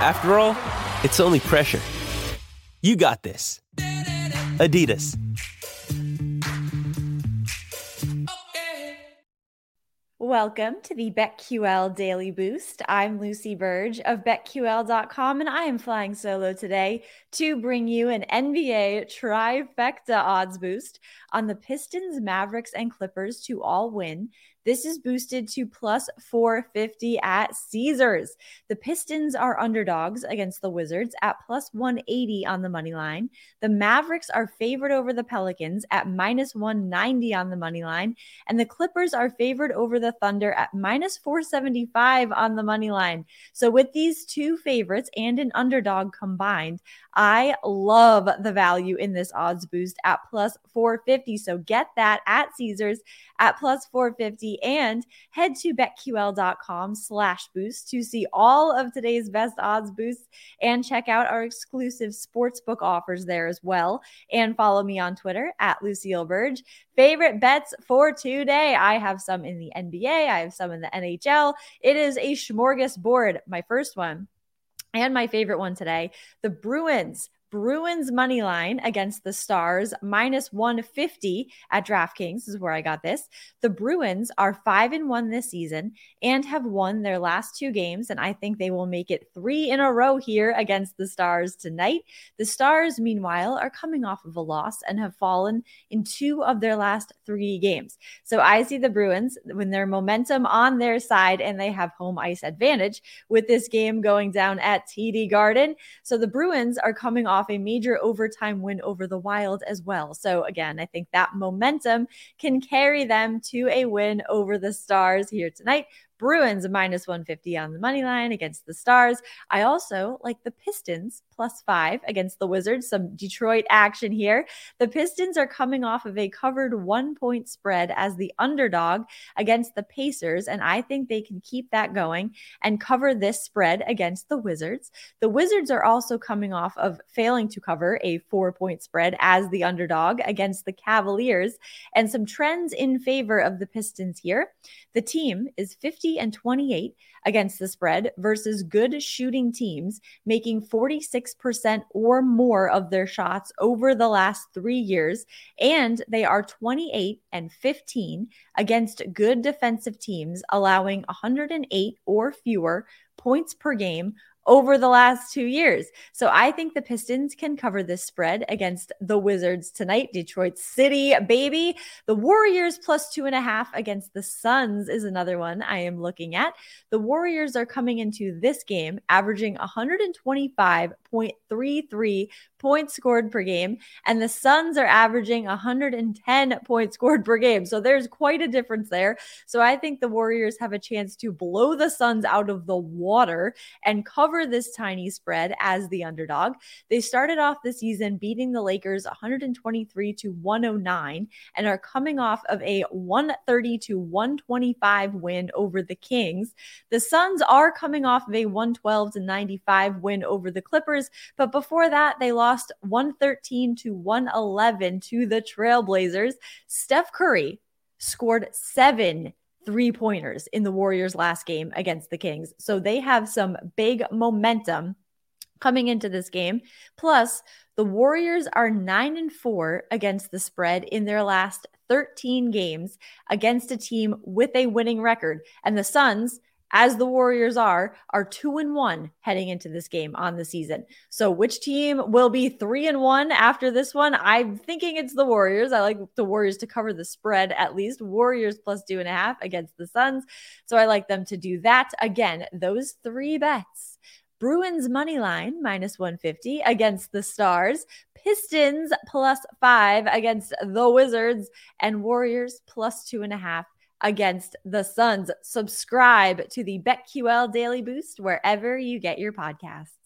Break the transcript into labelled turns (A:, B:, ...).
A: After all, it's only pressure. You got this. Adidas.
B: Welcome to the BetQL Daily Boost. I'm Lucy Burge of BetQL.com, and I am flying solo today to bring you an NBA trifecta odds boost on the Pistons, Mavericks, and Clippers to all win this is boosted to plus 450 at Caesars. The Pistons are underdogs against the Wizards at plus 180 on the money line. The Mavericks are favored over the Pelicans at minus 190 on the money line. And the Clippers are favored over the Thunder at minus 475 on the money line. So, with these two favorites and an underdog combined, I love the value in this odds boost at plus 450. So, get that at Caesars at plus 450 and head to betql.com slash boost to see all of today's best odds boosts and check out our exclusive sportsbook offers there as well. And follow me on Twitter at Lucille Burge. Favorite bets for today. I have some in the NBA. I have some in the NHL. It is a smorgasbord. My first one and my favorite one today, the Bruins Bruins money line against the Stars minus 150 at DraftKings this is where I got this. The Bruins are 5 and 1 this season and have won their last two games and I think they will make it 3 in a row here against the Stars tonight. The Stars meanwhile are coming off of a loss and have fallen in two of their last 3 games. So I see the Bruins when their momentum on their side and they have home ice advantage with this game going down at TD Garden. So the Bruins are coming off off a major overtime win over the Wild as well. So, again, I think that momentum can carry them to a win over the Stars here tonight. Bruins minus 150 on the money line against the Stars. I also like the Pistons plus five against the Wizards. Some Detroit action here. The Pistons are coming off of a covered one point spread as the underdog against the Pacers. And I think they can keep that going and cover this spread against the Wizards. The Wizards are also coming off of failing to cover a four point spread as the underdog against the Cavaliers. And some trends in favor of the Pistons here. The team is 50 and 28 against the spread versus good shooting teams, making 46% or more of their shots over the last three years. And they are 28 and 15 against good defensive teams, allowing 108 or fewer points per game over the last two years. So I think the Pistons can cover this spread against the Wizards tonight. Detroit City, baby. The Warriors plus two and a half against the Suns is another one I am looking at. The Warriors are coming into this game averaging 125.33 points scored per game, and the Suns are averaging 110 points scored per game. So there's quite a difference there. So I think the Warriors have a chance to blow the Suns out of the water and cover this tiny spread as the underdog. They started off the season beating the Lakers 123 to 109 and are coming off of a 130 to 125 win over the Kings. The Suns are coming off of a 112 to 95 win over the Clippers, but before that, they lost 113 to 111 to the Trailblazers. Steph Curry scored seven three pointers in the Warriors' last game against the Kings. So they have some big momentum coming into this game. Plus, the Warriors are 9 and 4 against the spread in their last 13 games against a team with a winning record. And the Suns as the Warriors are, are two and one heading into this game on the season. So, which team will be three and one after this one? I'm thinking it's the Warriors. I like the Warriors to cover the spread at least. Warriors plus two and a half against the Suns. So, I like them to do that. Again, those three bets. Bruins money line minus 150 against the Stars, Pistons plus five against the Wizards, and Warriors plus two and a half against the Suns. Subscribe to the BetQL Daily Boost wherever you get your podcasts.